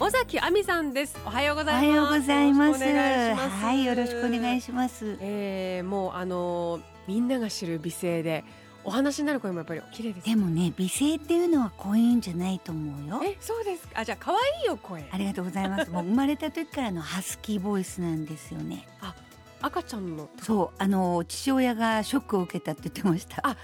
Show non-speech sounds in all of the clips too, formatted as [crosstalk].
尾崎亜美さんです。おはようございます。おはようございます。はいよろしくお願いします。えー、もうあのー、みんなが知る美声でお話になる声もやっぱり綺麗です。でもね美声っていうのはこういうんじゃないと思うよ。えそうですあじゃあ可愛いよ声。ありがとうございます。もう [laughs] 生まれた時からのハスキーボイスなんですよね。あ赤ちゃんの。そうあの父親がショックを受けたって言ってました。あ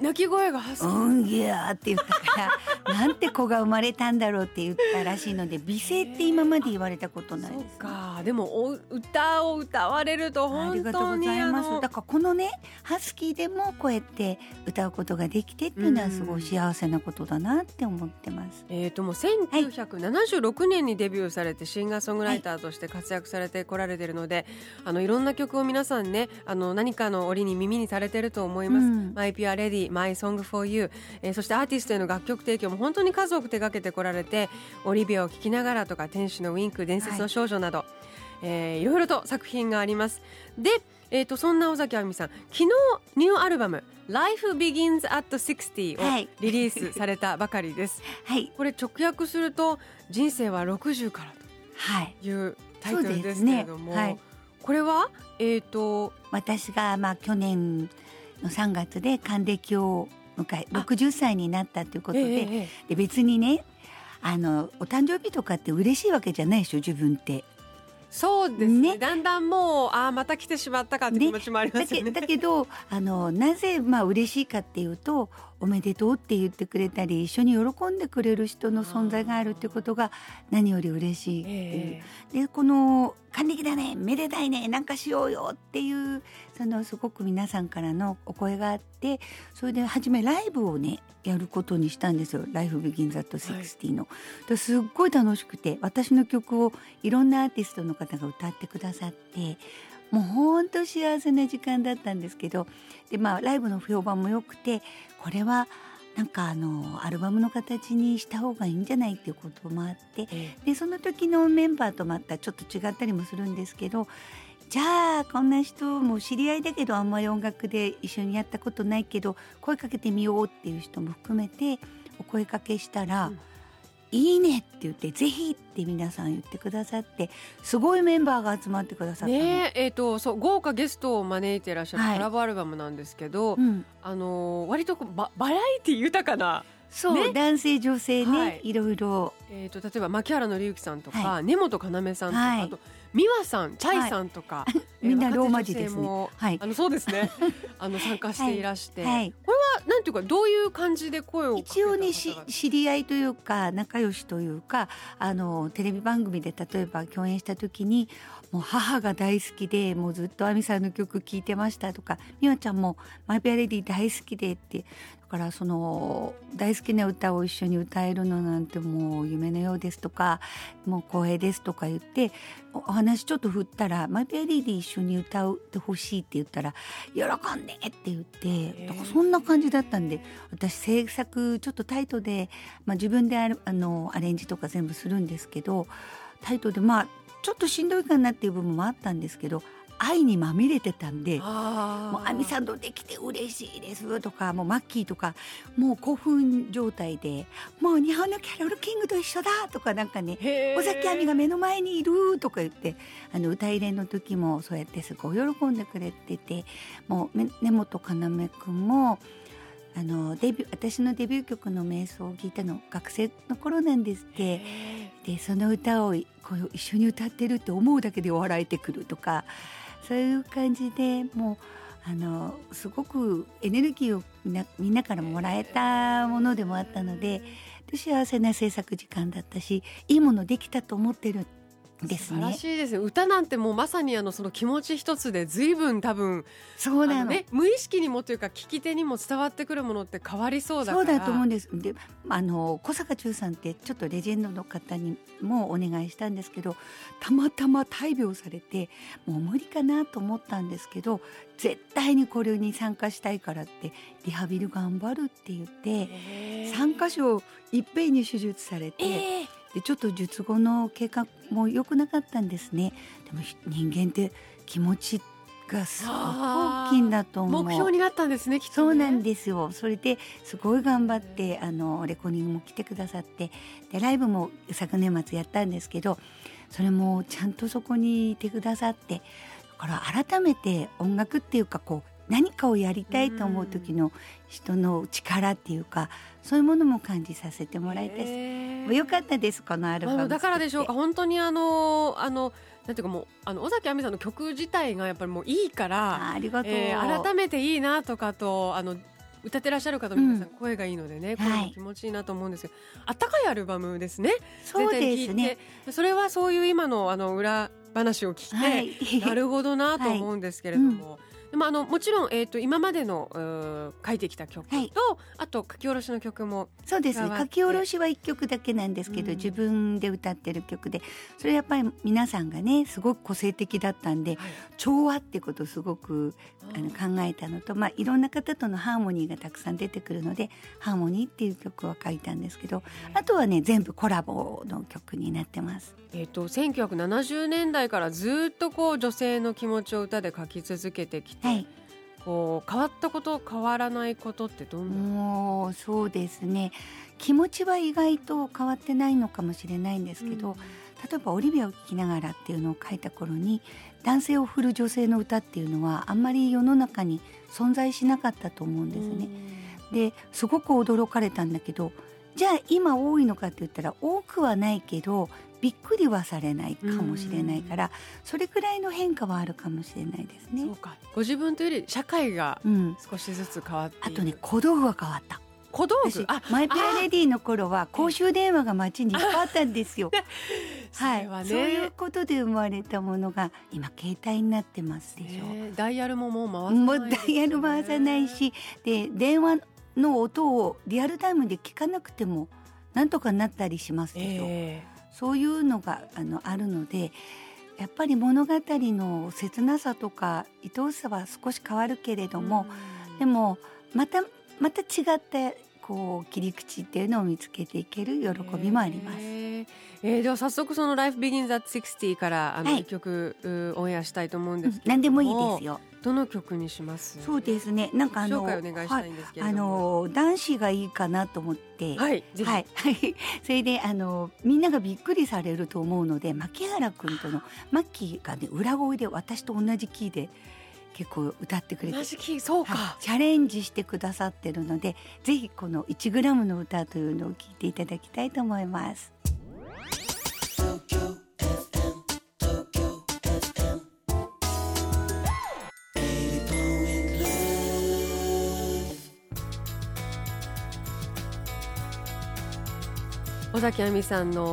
泣き声がハスキーうんぎゃーって言ったから [laughs] なんて子が生まれたんだろうって言ったらしいので美声って今まで言われたことないです、ね、そうか。でもお歌を歌われると本当にありがとうございます。だからこのねハスキーでもこうやって歌うことができてっていうのはすごい幸せなことだなって思ってます、えー、ともう1976年にデビューされてシンガーソングライターとして活躍されてこられているので、あのいろんな曲を皆さんねあの何かの折に耳にされてると思います。うん。マイピュアレディ、マイソングフォーユー、えーそしてアーティストへの楽曲提供も本当に数多く手掛けてこられて、オリビアを聴きながらとか、天使のウィンク、伝説の少女など、えーいろいろと作品があります。で、えー、とそんな尾崎亜美さん、昨日ニューアルバム Life Begins at 60をはい。リリースされたばかりです。[laughs] はい。これ直訳すると人生は60からはいとい。うタイトルですけれども、はい。これはえっ、と私がまあ去年の3月で還暦を迎えあ。60歳になったということで,、ええええで別にねあのお誕生日とかって嬉しいわけじゃないでしょ自分って。そうですね。ね。だんだんもうああまた来てしまったかって気持ちもありますよね。だけどあのなぜまあ嬉しいかっていうとおめでとうって言ってくれたり一緒に喜んでくれる人の存在があるってことが何より嬉しい。っていう。えでこの「還暦だねめでたいねなんかしようよ」っていうそのすごく皆さんからのお声があってそれで初めライブをねやることにしたんですよ「Life Begins at 60の」ですっごい楽しくて私の曲をいろんなアーティストの方が歌ってくださってもうほんと幸せな時間だったんですけどでまあライブの評判も良くてこれはなんかあのアルバムの形にした方がいいんじゃないっていうこともあってえでその時のメンバーとまたちょっと違ったりもするんですけどじゃあこんな人も知り合いだけどあんまり音楽で一緒にやったことないけど声かけてみようっていう人も含めてお声かけしたら「うんいいね」って言って「ぜひ」って皆さん言ってくださってすごいメンバーが集まってくださったの。ねええーとそう豪華ゲストを招いていらっしゃるはい。コラボアルバムなんですけど、うん、あのー割とこうババラエティ豊かな、そう、ね。男性女性ね、はい。い、ろいろ。えー、と例えば牧原紀之さんとか、は根本要さんとか、はい。あと美和さんチャイさんとか、え [laughs] ーみんなローマ字ですね。はい。あのそうですね。[laughs] あの参加していらして、はい。これはなんていうかどういう感じで声を一応ねし知り合いというか仲良しというかあのテレビ番組で例えば共演した時にもう母が大好きでもうずっと亜美さんの曲聴いてましたとか美和ちゃんも「マイ・ペア・レディ」大好きでってだからその大好きな歌を一緒に歌えるのなんてもう夢のようですとかもう光栄ですとか言っておお話ちょっと振ったら「マイ・ペア・レディ」一緒に歌ってほしいって言ったら「喜んで!」って言ってだからそんな感じだったんで私制作ちょっとタイトで、まあ、自分であるあのアレンジとか全部するんですけどタイトでまあちょっとしんどいかなっていう部分もあったんですけど愛にまみれてたんで。あもうアミさんとできて嬉しいですとかもうマッキーとかもう興奮状態でもう日本のキャロル・キングと一緒だとかなんかね尾崎亜美が目の前にいるとか言ってあの歌入れの時もそうやってすごい喜んでくれててもうめ根本要くんもあのデビュー私のデビュー曲の瞑想を聞いたの学生の頃なんですってでその歌をこう一緒に歌ってるって思うだけで笑えてくるとかそういう感じでもうあのすごくエネルギーをみんなみんなからもらえたものでもあったのでで幸せな制作時間だったしいいものできたと思ってるです素晴らね。しいですね歌なんてもうまさにあのその気持ち一つで随分多分そうなの。ね無意識にもというか聞き手にも伝わってくるものって変わりそうだからそうだと思うんです。で、あの小坂忠さんってちょっとレジェンドの方にもお願いしたんですけど、たまたま大病されて、もう無理かなと思ったんですけど、絶対にこれに参加したいからってリハビリ頑張るって言って、へー三箇所いっぺんに手術されて。えーでちょっと術後の経過も良くなかったんですね。でもひ人間って気持ちがすごく大きいんだと思う。目標になったんですねね。そうなんですよ。それですごい頑張ってあのレコーディングも来てくださって。でライブも昨年末やったんですけどそれもちゃんとそこにいてくださって。だから改めて音楽っていうかこう何かをやりたいと思う時の人の力っていうかそういうものも感じさせてもらいたいです。へー。よかったですこのアルバムだからでしょうか。作本当にあのあのなんていうかもうあの尾崎亜美さんの曲自体がやっぱりもういいから、あありがとう、えー改めていいなとかとあの歌ってらっしゃる方の皆さんうん。声がいいのでね、はい。声も気持ちいいなと思うんですけど、あったかいアルバムですね。そうですね。てそれはそういう今のあの裏話を聞いて、はい。[laughs] なるほどなと思うんですけれども。でもあのもちろん、えー、と今までの書いてきた曲と、はい。あと書き下ろしの曲もそうですね。書き下ろしは1曲だけなんですけど、うん。自分で歌ってる曲で。それやっぱり皆さんがねすごく個性的だったんで調和ってことをすごくあの考えたのと、まあ、いろんな方とのハーモニーがたくさん出てくるので「ハーモニー」っていう曲は書いたんですけどあとはね全部コラボの曲になってます。えー、と1970年代からずっとこう女性の気持ちを歌で書き続けてきて、はい。こう変わったこと変わらないことってどんな、もうそうですね。気持ちは意外と変わってないのかもしれないんですけど、例えば「オリビアを聴きながら」っていうのを書いた頃に男性を振る女性の歌っていうのはあんまり世の中に存在しなかったと思うんですね。ですごく驚かれたんだけどじゃあ今多いのかって言ったら多くはないけどびっくりはされないかもしれないからそれくらいの変化はあるかもしれないですねそう。かご自分というより社会がうん、少しずつ変わっているあとね小道具は変わった。小道私具あマイペアレディの頃は公衆電話が街にいっぱいあったんですよ。そ [laughs] はい、ね、そういうことで生まれたものが今携帯になってますでしょ。ねダイヤルももう回さないねダイヤル回さないし、で電話の音をリアルタイムで聞かなくてもなんとかなったりしますでしょ。えそういうのがあのあるので。やっぱり物語の切なさとか愛おしさは少し変わるけれえども、うんでもまたまた違ったこう切り口っていうのを見つけていける喜びもあります。えーえーでは早速その「Life Begins at 60」からあのはい一曲、うオンエアしたいと思うんですけど何でもいいですよ。どの曲にします？そうですね。なんかあの、紹介お願いあの男子がいいかなと思って、はい、はい、はい、[laughs] それであのみんながびっくりされると思うので、牧原君とのマッキーがね裏声で私と同じキーで結構歌ってくれて同。じキーそうか、はい。チャレンジしてくださってるのでぜひこの1グラムの歌というのを聞いていただきたいと思います。尾崎亜美さんの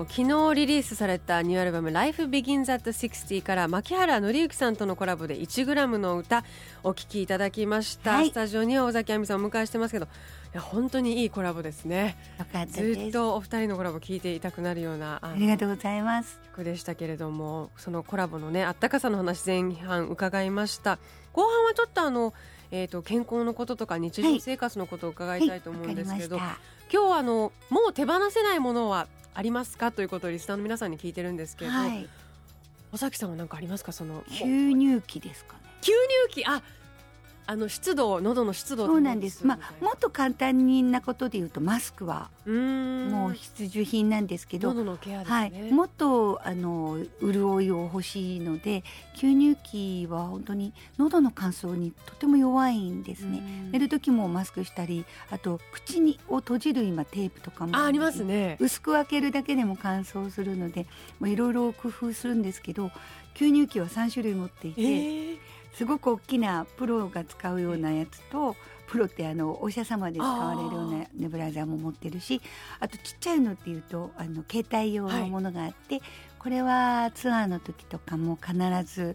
お昨日リリースされたニューアルバム「Life Begins at 60」から牧原紀之さんとのコラボで 1g の歌お聴きいただきました、はい。スタジオには尾崎亜美さんをお迎えしてますけどいや本当にいいコラボですね。ず。っとお二人のコラボ聴いていたくなるようなありがとうございます。曲でしたけれどもそのコラボのねあったかさの話前半伺いました。後半はちょっとあのえー、と健康のこととか日常生活のことを伺いたいと思うんですけど、わか今日はあのもう手放せないものはありますか？ということをリスナーの皆さんに聞いてるんですけど。はい。尾崎さんは何かありますか？その吸入器ですかね。吸入器？ああの湿度喉の湿度をそうなんです。まあもっと簡単なことで言うとマスクはもう必需品なんですけど、喉のケアですはい、ね、もっとあの潤いを欲しいので吸入器は本当に喉の乾燥にとても弱いんですね。うん。寝る時もマスクしたりあと口にを閉じる今テープとかもあありますね。薄く開けるだけでも乾燥するのでいろいろ工夫するんですけど吸入器は3種類持っていて、えーすごく大きなプロが使うようなやつとプロってあのお医者様で使われるようなネブライザーも持ってるしあとちっちゃいのっていうとあの携帯用のものがあって、これはツアーの時とかも必ず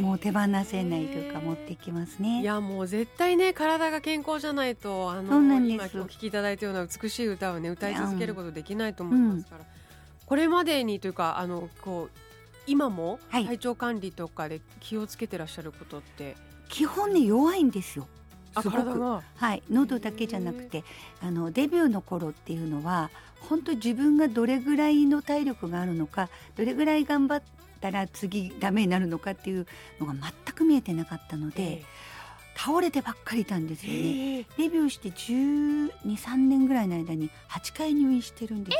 もう手放せないというか持ってきますね。いやもう絶対ね体が健康じゃないとあの今お聴きいただいたような美しい歌をね歌い続けることできないと思いますから、うん、これまでにというかあのこう今も体調管理とかで気をつけてらっしゃることって、はい、基本ね弱いんですよ。すごく。はい。喉だけじゃなくて。あのデビューの頃っていうのは本当自分がどれぐらいの体力があるのかどれぐらい頑張ったら次ダメになるのかっていうのが全く見えてなかったので。倒れてばっかりいたんですよね、デビューして1 2 3年ぐらいの間に8回入院してるんです、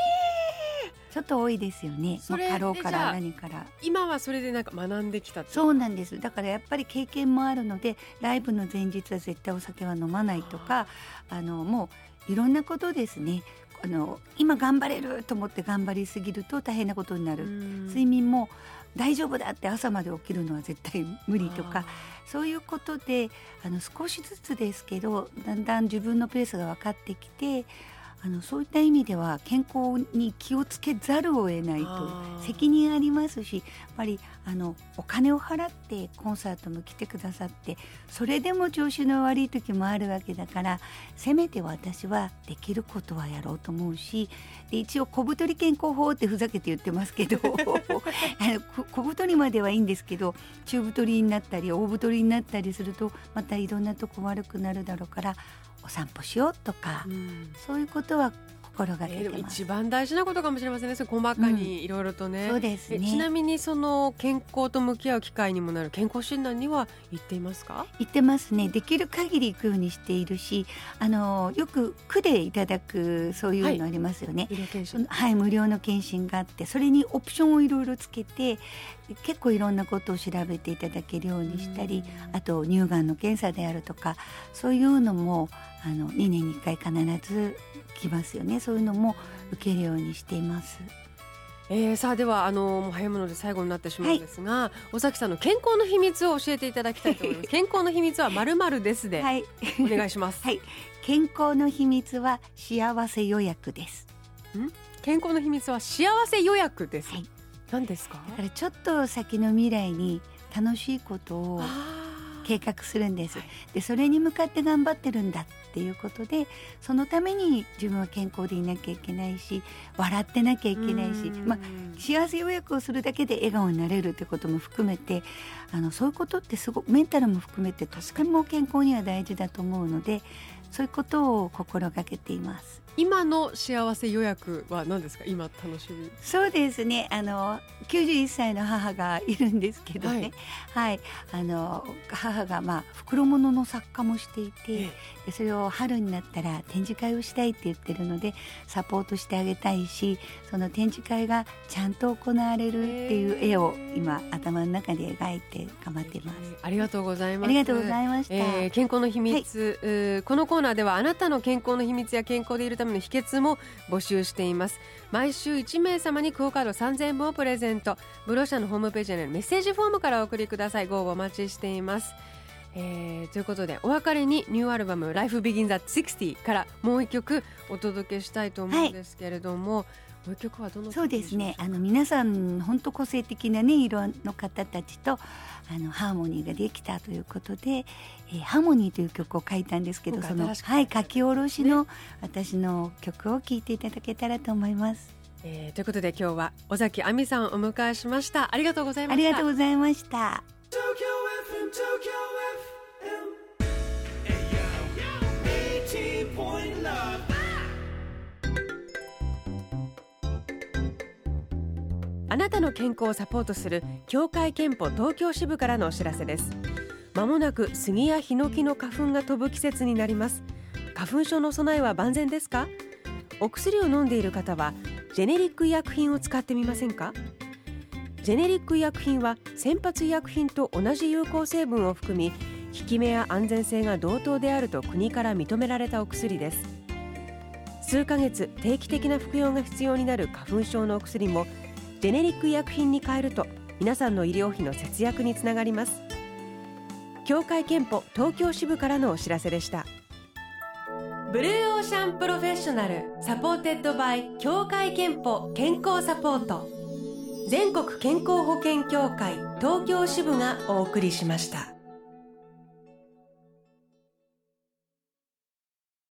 ちょっと多いですよね。それ過労から何から今はそれでなんか学んできたそうなんです。だからやっぱり経験もあるのでライブの前日は絶対お酒は飲まないとかあのもういろんなことですね。あの今頑張れると思って頑張りすぎると大変なことになる。睡眠も大丈夫だって朝まで起きるのは絶対無理とかそういうことであの少しずつですけどだんだん自分のペースが分かってきてあのそういった意味では健康に気をつけざるを得ないと責任ありますしやっぱりあのお金を払ってコンサートも来てくださってそれでも調子の悪い時もあるわけだからせめて私はできることはやろうと思うしで一応小太り健康法ってふざけて言ってますけど [laughs] 小太りまではいいんですけど中太りになったり大太りになったりするとまたいろんなとこ悪くなるだろうからお散歩しようとか、うん、そういうことは心がけて、えー、一番大事なことかもしれませんね。細かにいろいろとね、うん、そうですね。ちなみにその健康と向き合う機会にもなる健康診断には行っていますか？行ってますね。できる限り行くようにしているしあのよく区でいただくそういうのありますよね、はい、はい、無料の検診があってそれにオプションをいろいろつけて結構いろんなことを調べていただけるようにしたりあと乳がんの検査であるとかそういうのもあの2年に1回必ず来ますよね。そういうのも受けるようにしています。えー、さあではあのもう早いもので最後になってしまうんですが、はい、尾崎さんの健康の秘密を教えていただきたいと思います。[laughs] 健康の秘密はまるまるですで、はい、お願いします。[laughs] はい。健康の秘密は幸せ予約です。ん？健康の秘密は幸せ予約です、はい、何ですか？だからちょっと先の未来に楽しいことを計画するんです、はい、でそれに向かって頑張ってるんだっていうことでそのために自分は健康でいなきゃいけないし笑ってなきゃいけないし、まあ、幸せ予約をするだけで笑顔になれるってことも含めてあのそういうことってすごくメンタルも含めてとても健康には大事だと思うのでそういうことを心がけています。今の幸せ予約は何ですか？今楽しみ。そうですね。あの91歳の母がいるんですけどね、はい、はい、あの母がまあ袋物の作家もしていて、でそれを春になったら展示会をしたいって言ってるのでサポートしてあげたいしその展示会がちゃんと行われるっていう絵を今頭の中で描いて頑張っています、ありがとうございます。ありがとうございました、えー、健康の秘密、はい、このコーナーではあなたの健康の秘密や健康でいるための秘訣も募集しています。毎週1名様にクオカード3000円分をプレゼント。ブロシャのホームページにあるメッセージフォームからお送りください。ご応募お待ちしています。えー、ということでお別れにニューアルバム「Life Begins at 60」からもう一曲お届けしたいと思うんですけれども、はい、もう一曲はどのそうですね。あの皆さん本当個性的なね色の方たちとあのハーモニーができたということで「えー、ハーモニー」という曲を書いたんですけどその、はい、書き下ろしの私の曲を聴いていただけたらと思います。えー、ということで今日は尾崎亜美さんをお迎えしました。ありがとうございました。ありがとうございましたあなたの健康をサポートする協会憲法東京支部からのお知らせです。まもなく杉やヒノキの花粉が飛ぶ季節になります。花粉症の備えは万全ですか？お薬を飲んでいる方はジェネリック医薬品を使ってみませんか？ジェネリック医薬品は先発医薬品と同じ有効成分を含み効き目や安全性が同等であると国から認められたお薬です。数ヶ月定期的な服用が必要になる花粉症のお薬もジェネリック医薬品に変えると皆さんの医療費の節約につながります。協会けんぽ東京支部からのお知らせでした。 Blue Ocean professional supported by 協会けんぽ健康サポート。全国健康保険協会東京支部がお送りしました。